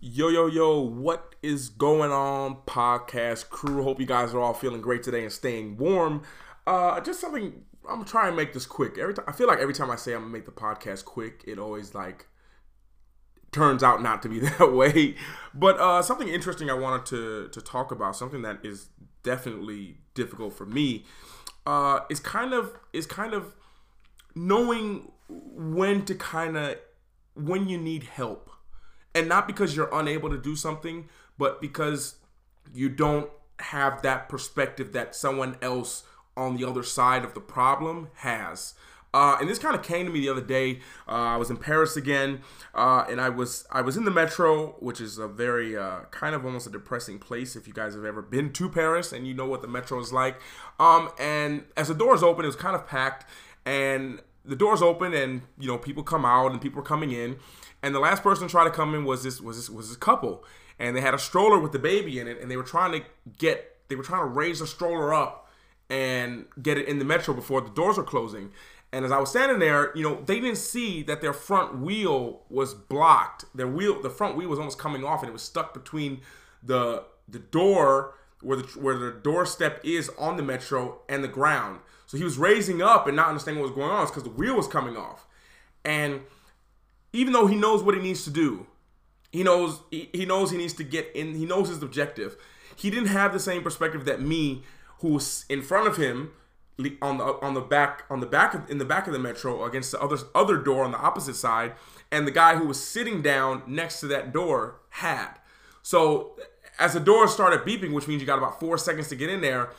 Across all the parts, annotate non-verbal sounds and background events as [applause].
Yo, yo, yo, what is going on, podcast crew? Hope you guys are all feeling great today and staying warm. Uh, just something, I'm trying to make this quick. Every time, I feel like every time I say I'm gonna make the podcast quick, it always like turns out not to be [laughs] that way. But uh, something interesting I wanted to, to talk about, something that is definitely difficult for me, uh, is kind of, is kind of knowing when to kind of, when you need help and not because you're unable to do something, but because you don't have that perspective that someone else on the other side of the problem has. Uh, and this kind of came to me the other day. Uh, I was in Paris again, uh, and I was I was in the metro, which is a very uh, kind of almost a depressing place. If you guys have ever been to Paris and you know what the metro is like, um, and as the doors open, it was kind of packed, and the doors open, and you know people come out and people are coming in, and the last person to try to come in was this was this was this couple, and they had a stroller with the baby in it, and they were trying to get they were trying to raise the stroller up and get it in the metro before the doors were closing. And as I was standing there, you know, they didn't see that their front wheel was blocked. Their wheel, the front wheel was almost coming off, and it was stuck between the the door where the where the doorstep is on the metro and the ground. So he was raising up and not understanding what was going on because the wheel was coming off. And even though he knows what he needs to do, he knows he, he knows he needs to get in. He knows his objective. He didn't have the same perspective that me, who was in front of him on the on the back on the back of, in the back of the metro against the other other door on the opposite side, and the guy who was sitting down next to that door had. So as the door started beeping, which means you got about four seconds to get in there,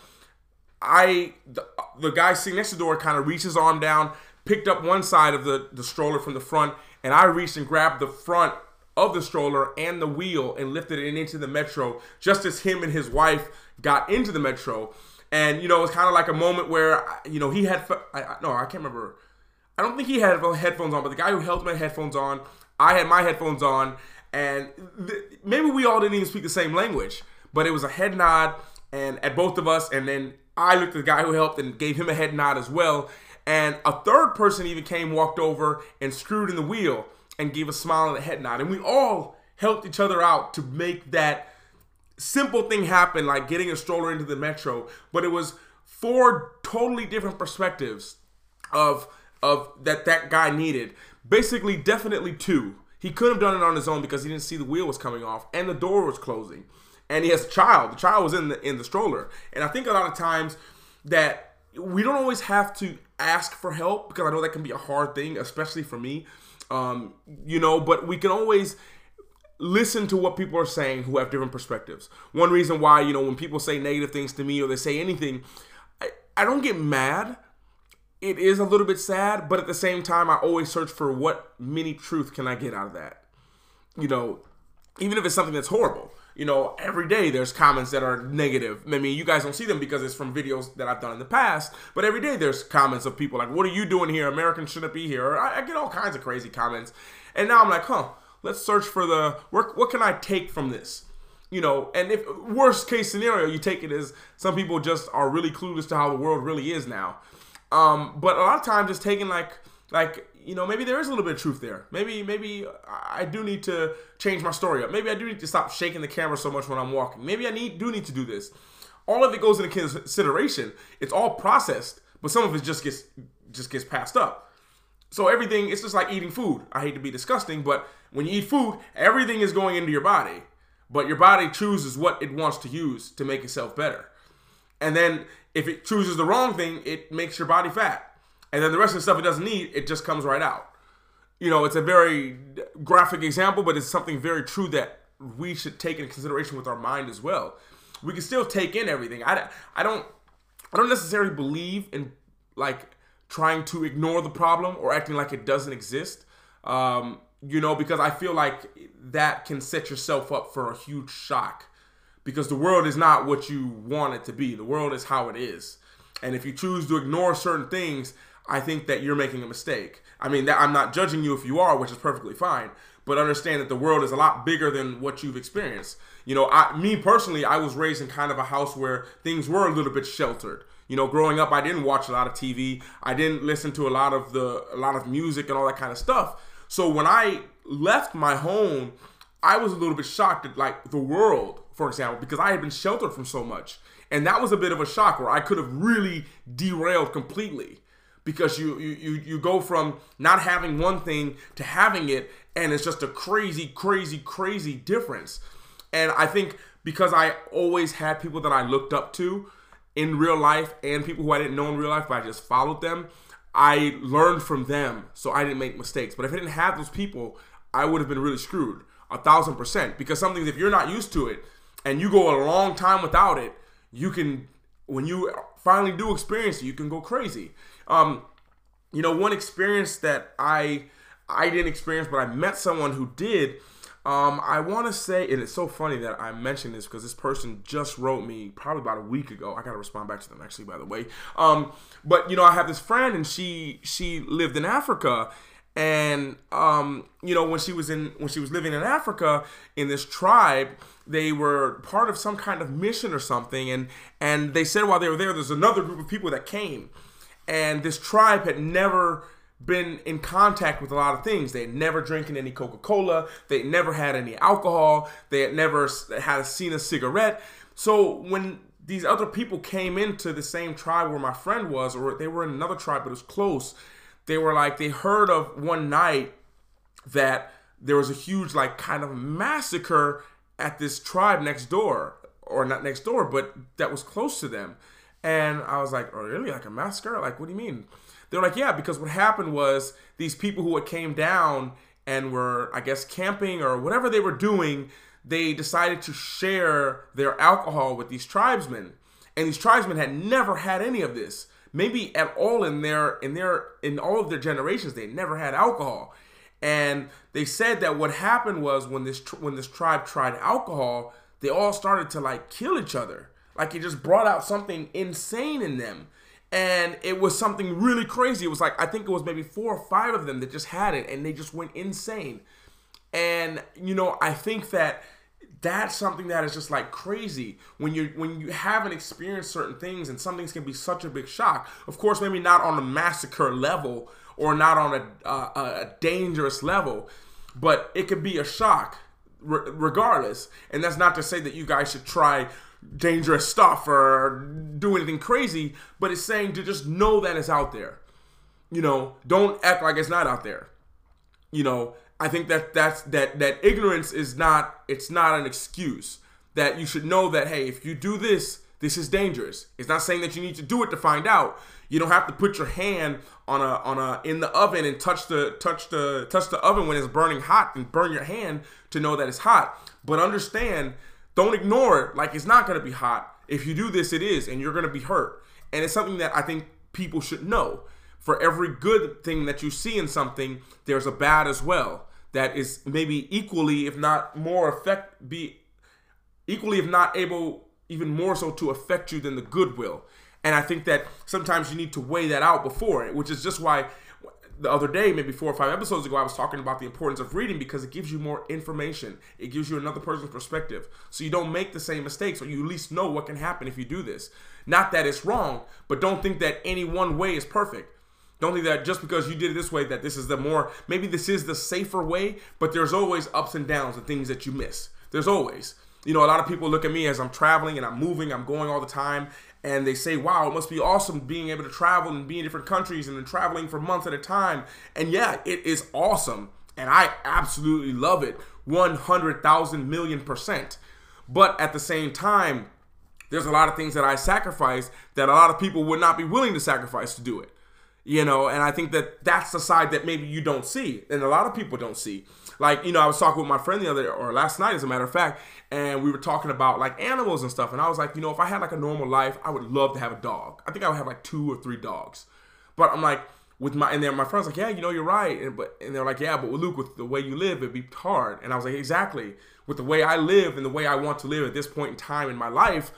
I the, the guy sitting next to the door kind of reached his arm down, picked up one side of the the stroller from the front, and I reached and grabbed the front of the stroller and the wheel and lifted it into the metro just as him and his wife got into the metro. And you know, it was kind of like a moment where you know he had I, I, no, I can't remember. I don't think he had headphones on, but the guy who held my headphones on, I had my headphones on, and th- maybe we all didn't even speak the same language, but it was a head nod and at both of us, and then I looked at the guy who helped and gave him a head nod as well. And a third person even came, walked over, and screwed in the wheel and gave a smile and a head nod. And we all helped each other out to make that simple thing happen, like getting a stroller into the metro. But it was four totally different perspectives of of that that guy needed. Basically, definitely two. He couldn't have done it on his own because he didn't see the wheel was coming off and the door was closing. And he has a child. The child was in the in the stroller. And I think a lot of times that we don't always have to ask for help because I know that can be a hard thing, especially for me. Um, you know, but we can always listen to what people are saying who have different perspectives. One reason why, you know, when people say negative things to me or they say anything, I, I don't get mad. It is a little bit sad, but at the same time, I always search for what mini truth can I get out of that. You know, even if it's something that's horrible you know, every day there's comments that are negative. I mean, you guys don't see them because it's from videos that I've done in the past, but every day there's comments of people like, what are you doing here? Americans shouldn't be here. I, I, get all kinds of crazy comments. And now I'm like, huh, let's search for the, what, what can I take from this? You know, and if worst case scenario, you take it as some people just are really clueless to how the world really is now. Um, but a lot of times it's taking like, like you know, maybe there is a little bit of truth there. Maybe, maybe I do need to change my story up. Maybe I do need to stop shaking the camera so much when I'm walking. Maybe I need do need to do this. All of it goes into consideration. It's all processed, but some of it just gets just gets passed up. So everything, it's just like eating food. I hate to be disgusting, but when you eat food, everything is going into your body. But your body chooses what it wants to use to make itself better. And then if it chooses the wrong thing, it makes your body fat and then the rest of the stuff it doesn't need, it just comes right out. You know, it's a very graphic example, but it's something very true that we should take into consideration with our mind as well. We can still take in everything. I, I don't I don't necessarily believe in like trying to ignore the problem or acting like it doesn't exist. Um, you know, because I feel like that can set yourself up for a huge shock because the world is not what you want it to be. The world is how it is. And if you choose to ignore certain things, I think that you're making a mistake. I mean, that, I'm not judging you if you are, which is perfectly fine. But understand that the world is a lot bigger than what you've experienced. You know, I, me personally, I was raised in kind of a house where things were a little bit sheltered. You know, growing up, I didn't watch a lot of TV. I didn't listen to a lot of the a lot of music and all that kind of stuff. So when I left my home, I was a little bit shocked at like the world, for example, because I had been sheltered from so much. And that was a bit of a shock where I could have really derailed completely because you you you, you go from not having one thing to having it and it's just a crazy crazy crazy difference. And I think because I always had people that I looked up to in real life and people who I didn't know in real life, but I just followed them, I learned from them so I didn't make mistakes. But if I didn't have those people, I would have been really screwed a thousand percent because something if you're not used to it and you go a long time without it you can when you finally do experience it you can go crazy um you know one experience that i i didn't experience but i met someone who did um, I want to say, and it's so funny that I mentioned this because this person just wrote me probably about a week ago. I got to respond back to them actually, by the way. Um, but you know, I have this friend, and she she lived in Africa, and um, you know when she was in when she was living in Africa in this tribe they were part of some kind of mission or something. And and they said while they were there there's another group of people that came. And this tribe had never been in contact with a lot of things. They had never drinking any coca-cola. They had never had any alcohol. They had never had seen a cigarette. So when these other people came into the same tribe where my friend was or they were in another tribe but it was close they were like they heard of one night that there was a huge like kind of massacre at this tribe next door or not next door but that was close to them. And i was like oh really? Like a massacre? Like what do you mean? They're like yeah because what happened was these people who had came down and were i guess camping or whatever they were doing they decided to share their alcohol with these tribesmen. And these tribesmen had never had any of this maybe at all in their in their in all of their generations they never had alcohol. And they said that what happened was when this when this tribe tried alcohol they all started to like kill each other. Like it just brought out something insane in them. And it was something really crazy. It was like i think it was maybe four or five of them that just had it and they just went insane. And you know i think that that's something that is just like crazy when you when you haven't experienced certain things and some things can be such a big shock. Of course maybe not on a massacre level or not on a, uh, a dangerous level but it could be a shock re- regardless. And that's not to say that you guys should try dangerous stuff or do anything crazy but it's saying to just know that it's out there. You know don't act like it's not out there. You know I think that that's that that ignorance is not it's not an excuse. That you should know that hey, if you do this, this is dangerous. It's not saying that you need to do it to find out. You don't have to put your hand on a on a in the oven and touch the touch the touch the oven when it's burning hot and burn your hand to know that it's hot. But understand, don't ignore it like it's not going to be hot. If you do this, it is, and you're going to be hurt. And it's something that I think people should know. For every good thing that you see in something, there's a bad as well that is maybe equally, if not more, affect be equally, if not able, even more so to affect you than the goodwill. And I think that sometimes you need to weigh that out before it, which is just why the other day, maybe four or five episodes ago, I was talking about the importance of reading because it gives you more information. It gives you another person's perspective. So you don't make the same mistakes, or you at least know what can happen if you do this. Not that it's wrong, but don't think that any one way is perfect. Don't think that just because you did it this way that this is the more maybe this is the safer way, but there's always ups and downs and things that you miss. There's always. You know, a lot of people look at me as I'm traveling and I'm moving, I'm going all the time, and they say, "Wow, it must be awesome being able to travel and be in different countries and then traveling for months at a time." And yeah, it is awesome, and I absolutely love it, 100,000 million percent. But at the same time, there's a lot of things that I sacrifice that a lot of people would not be willing to sacrifice to do it you know and i think that that's the side that maybe you don't see and a lot of people don't see. Like you know i was talking with my friend the other or last night as a matter of fact and we were talking about like animals and stuff and i was like you know if i had like a normal life i would love to have a dog. I think i would have like two or three dogs. But i'm like with my and then my friends like yeah you know you're right and but and they're like yeah but luke with the way you live it'd be hard and i was like exactly. With the way i live and the way i want to live at this point in time in my life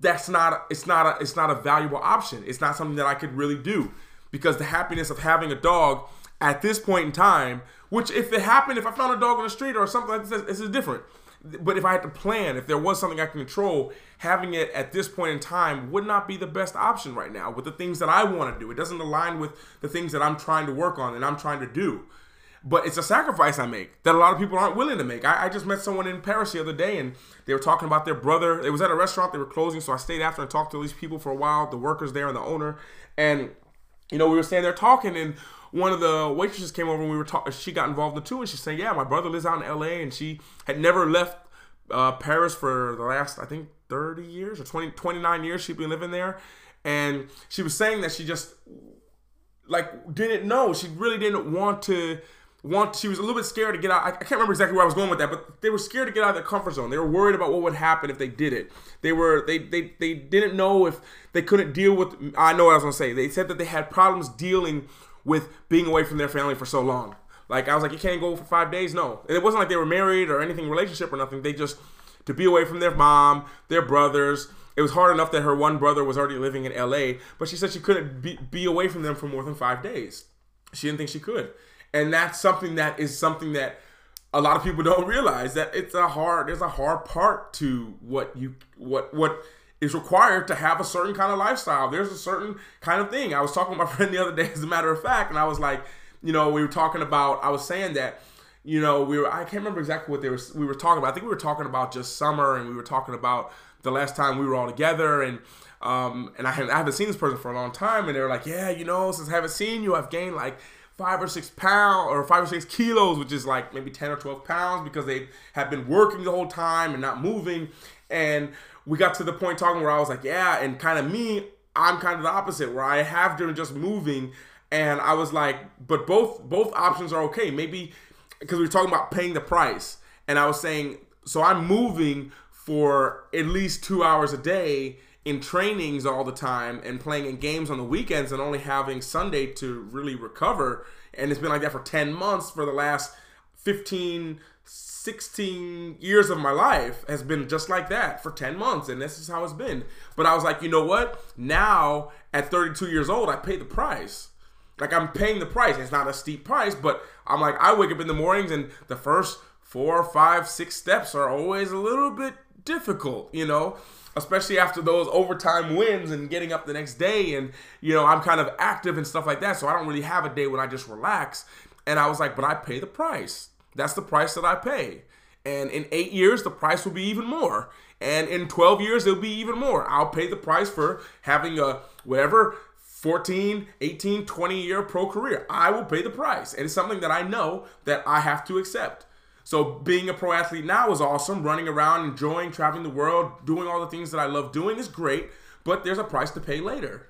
that's not it's not a it's not a valuable option. It's not something that i could really do because the happiness of having a dog at this point in time, which if it happened, if I found a dog on the street or something like this, this is different. But if I had to plan, if there was something I can control, having it at this point in time would not be the best option right now with the things that I want to do. It doesn't align with the things that I'm trying to work on and I'm trying to do. but it's a sacrifice I make that a lot of people aren't willing to make. I, I, just met someone in Paris the other day, and they were talking about their brother. It was at a restaurant; they were closing, so I stayed after and talked to these people for a while, the workers there and the owner. And you know, we were standing there talking, and one of the waitresses came over, and we were talking. She got involved in too, and she's saying, "Yeah, my brother lives out in L.A., and she had never left uh, Paris for the last, I think, 30 years or 20, 29 years. She'd been living there, and she was saying that she just like didn't know. She really didn't want to." Want she was a little bit scared to get out. I, can't remember exactly where I was going with that, but they were scared to get out of their comfort zone. They were worried about what would happen if they did it. They were they they they didn't know if they couldn't deal with. I know what I was gonna say. They said that they had problems dealing with being away from their family for so long. Like I was like, you can't go for five days. No, and it wasn't like they were married or anything relationship or nothing. They just to be away from their mom, their brothers. It was hard enough that her one brother was already living in L.A., but she said she couldn't be, be away from them for more than five days. She didn't think she could and that's something that is something that a lot of people [laughs] don't realize that it's a hard there's a hard part to what you what what is required to have a certain kind of lifestyle. There's a certain kind of thing. I was talking with my [laughs] friend the other day as a matter of fact and i was like you know we were talking about i was saying that you know we were i can't remember exactly what they were we were talking about. I think we were talking about just summer and we were talking about the last time we were all together and um and i, I haven't seen this person for a long time and they were like yeah you know since i haven't seen you i've gained like five or six pounds or five or six kilos, which is like maybe 10 or 12 pounds because they have been working the whole time and not moving. And we got to the point talking where I was like, yeah, and kind of me, I'm kind of the opposite where I have been just moving. And I was like, but both both options are okay. Maybe because we were talking about paying the price. And I was saying, so I'm moving for at least two hours a day in trainings all the time and playing in games on the weekends and only having Sunday to really recover. And it's been like that for 10 months for the last 15, 16 years of my life has been just like that for 10 months. And this is how it's been. But I was like, you know what? Now at 32 years old, I pay the price. Like I'm paying the price. It's not a steep price, but I'm like, I wake up in the mornings and the first four, five, six steps are always a little bit difficult, you know? especially after those overtime wins and getting up the next day and you know i'm kind of active and stuff like that. So i don't really have a day when i just relax. And i was like but i pay the price. That's the price that i pay. And in eight years the price will be even more. And in 12 years it'll be even more. I'll pay the price for having a whatever 14 18 20 year pro career. I will pay the price. And it's something that i know that i have to accept so being a pro athlete now is awesome. Running around, enjoying, traveling the world, doing all the things that I love doing is great, but there's a price to pay later.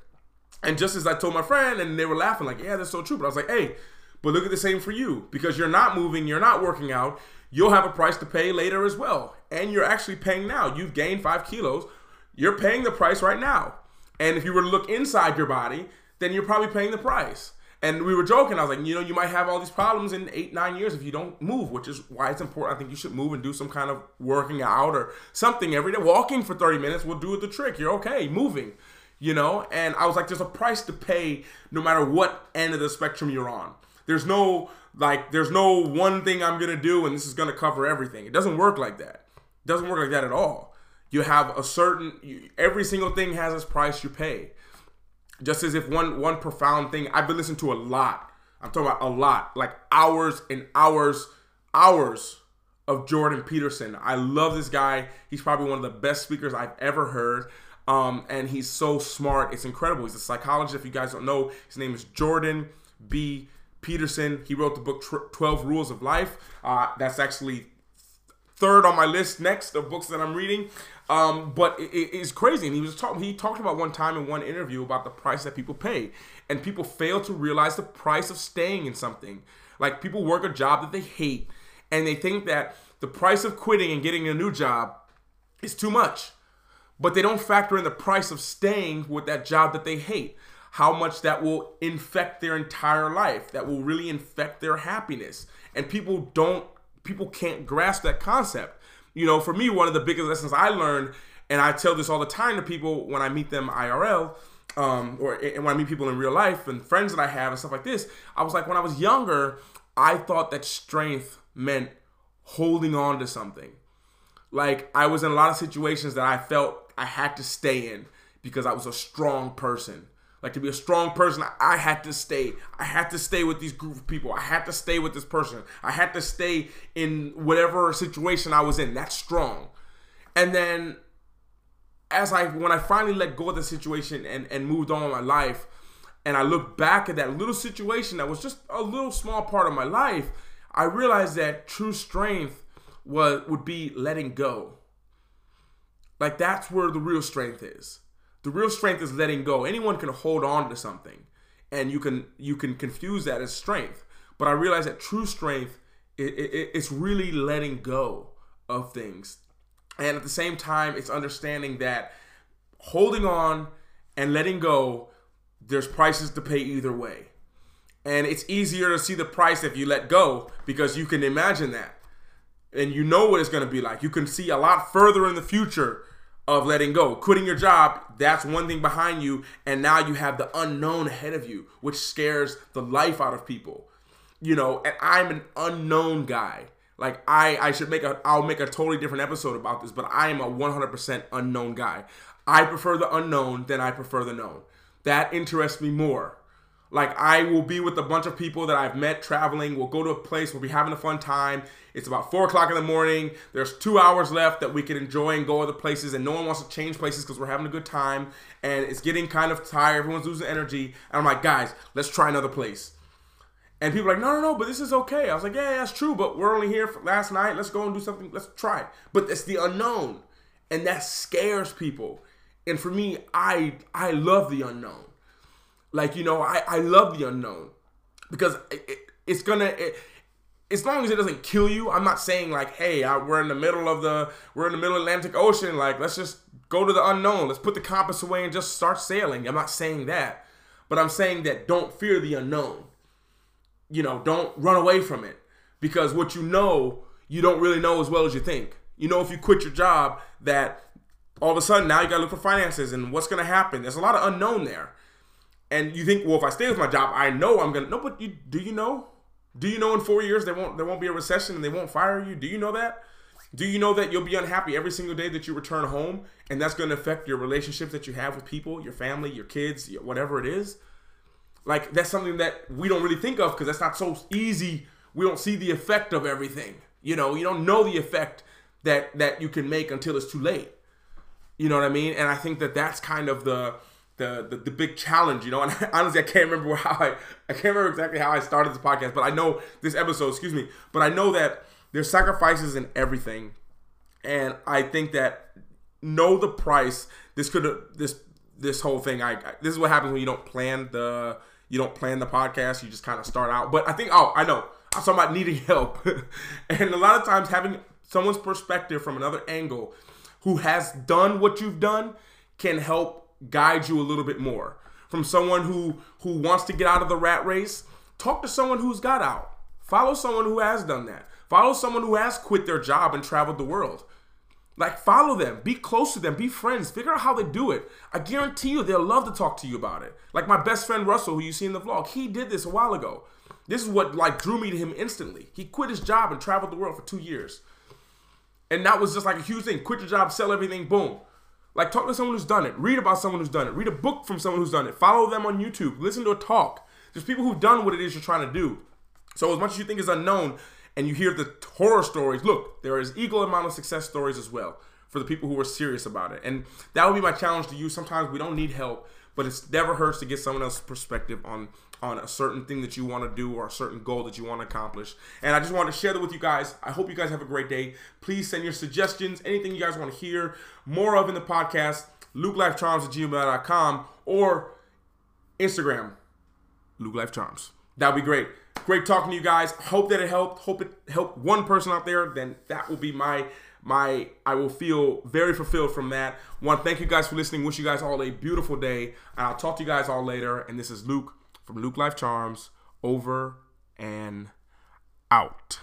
And just as I told my friend, and they were laughing, like, yeah, that's so true. But I was like, hey, but look at the same for you. Because you're not moving, you're not working out, you'll have a price to pay later as well. And you're actually paying now. You've gained five kilos, you're paying the price right now. And if you were to look inside your body, then you're probably paying the price. And we were joking. I was like, you know, you might have all these problems in eight, nine years if you don't move, which is why it's important. I think you should move and do some kind of working out or something every day. Walking for 30 minutes will do the trick. You're okay moving, you know? And I was like, there's a price to pay no matter what end of the spectrum you're on. There's no, like, there's no one thing I'm going to do and this is going to cover everything. It doesn't work like that. It doesn't work like that at all. You have a certain, every single thing has its price you pay. Just as if one one profound thing I've been listening to a lot. I'm talking about a lot, like hours and hours, hours of Jordan Peterson. I love this guy. He's probably one of the best speakers I've ever heard. Um, and he's so smart. It's incredible. He's a psychologist. If you guys don't know, his name is Jordan B. Peterson. He wrote the book 12 Rules of Life. Uh, that's actually third on my list next of books that I'm reading. Um, but it, it's crazy. And he was talking. He talked about one time in one interview about the price that people pay, and people fail to realize the price of staying in something. Like people work a job that they hate, and they think that the price of quitting and getting a new job is too much, but they don't factor in the price of staying with that job that they hate. How much that will infect their entire life, that will really infect their happiness. And people don't, people can't grasp that concept you know, for me, one of the biggest lessons I learned, and I tell this all the time to people when I meet them IRL, um, or and when I meet people in real life and friends that I have and stuff like this, I was like, when I was younger, I thought that strength meant holding on to something. Like I was in a lot of situations that I felt I had to stay in because I was a strong person. Like to be a strong person, I had to stay. I had to stay with these group of people. I had to stay with this person. I had to stay in whatever situation I was in. That's strong. And then as I when I finally let go of the situation and, and moved on in my life, and I look back at that little situation that was just a little small part of my life, I realized that true strength was would be letting go. Like that's where the real strength is. The real strength is letting go. Anyone can hold on to something, and you can you can confuse that as strength. But I realize that true strength it, it, it's really letting go of things, and at the same time, it's understanding that holding on and letting go, there's prices to pay either way. And it's easier to see the price if you let go because you can imagine that. And you know what it's going to be like. You can see a lot further in the future of letting go. Quitting your job, that's one thing behind you. And now you have the unknown ahead of you, which scares the life out of people. You know, and I'm an unknown guy. Like I, I should make a, I'll make a totally different episode about this, but I am a 100% unknown guy. I prefer the unknown than I prefer the known. That interests me more. Like I will be with a bunch of people that I've met traveling. We'll go to a place. We'll be having a fun time. It's about four o'clock in the morning. There's two hours left that we can enjoy and go other places, and no one wants to change places because we're having a good time. And it's getting kind of tired. Everyone's losing energy. And I'm like, guys, let's try another place. And people are like, no, no, no, but this is okay. I was like, yeah, that's true, but we're only here for last night. Let's go and do something. Let's try. But it's the unknown, and that scares people. And for me, I I love the unknown. Like you know, I I love the unknown because it, it, it's gonna. It, as long as it doesn't kill you, I'm not saying like, hey, I, we're in the middle of the we're in the middle Atlantic Ocean. Like, let's just go to the unknown. Let's put the compass away and just start sailing. I'm not saying that, but I'm saying that don't fear the unknown you know, don't run away from it because what you know, you don't really know as well as you think. You know, if you quit your job, that all of a sudden now you got to look for finances and what's going to happen. There's a lot of unknown there. And you think, well, if I stay with my job, I know I'm gonna. No, but you do you know? Do you know in four years there won't there won't be a recession and they won't fire you? Do you know that? Do you know that you'll be unhappy every single day that you return home, and that's going to affect your relationships that you have with people, your family, your kids, whatever it is? Like that's something that we don't really think of because that's not so easy. We don't see the effect of everything. You know, you don't know the effect that that you can make until it's too late. You know what I mean? And I think that that's kind of the the the, the big challenge. You know, and [laughs] honestly, I can't remember how I I can't remember exactly how I started this podcast, but I know this episode. Excuse me, but I know that there's sacrifices in everything, and I think that know the price. This could this this whole thing. I, I this is what happens when you don't plan the you don't plan the podcast, you just kind of start out. But I think, oh, I know. I'm talking about needing [laughs] help. [laughs] and a lot of times having someone's perspective from another angle who has done what you've done can help guide you a little bit more. From someone who who wants to get out of the rat race, talk to someone who's got out. Follow someone who has done that. Follow someone who has quit their job and traveled the world. Like follow them, be close to them, be friends, figure out how they do it. I guarantee you they'll love to talk to you about it. Like my best friend Russell, who you see in the vlog, he did this a while ago. This is what like drew me to him instantly. He quit his job and traveled the world for two years. And that was just like a huge thing. Quit your job, sell everything, boom. Like talk to someone who's done it. Read about someone who's done it. Read a book from someone who's done it. Follow them on YouTube. Listen to a talk. There's people who've done what it is you're trying to do. So as much as you think is unknown, and you hear the horror stories, look, there is equal amount of success stories as well for the people who are serious about it. And that would be my challenge to you. Sometimes we don't need help, but it never hurts to get someone else's perspective on on a certain thing that you want to do or a certain goal that you want to accomplish. And I just want to share that with you guys. I hope you guys have a great day. Please send your suggestions, anything you guys want to hear more of in the podcast, lukelifecharms at gmail.com or Instagram, Luke Life Charms. That'd be great. Great talking to you guys. Hope that it helped. Hope it helped one person out there. Then that will be my my I will feel very fulfilled from that. To thank you guys for listening. Wish you guys all a beautiful day, and I'll talk to you guys all later. And this is Luke from Luke Life Charms. Over and out.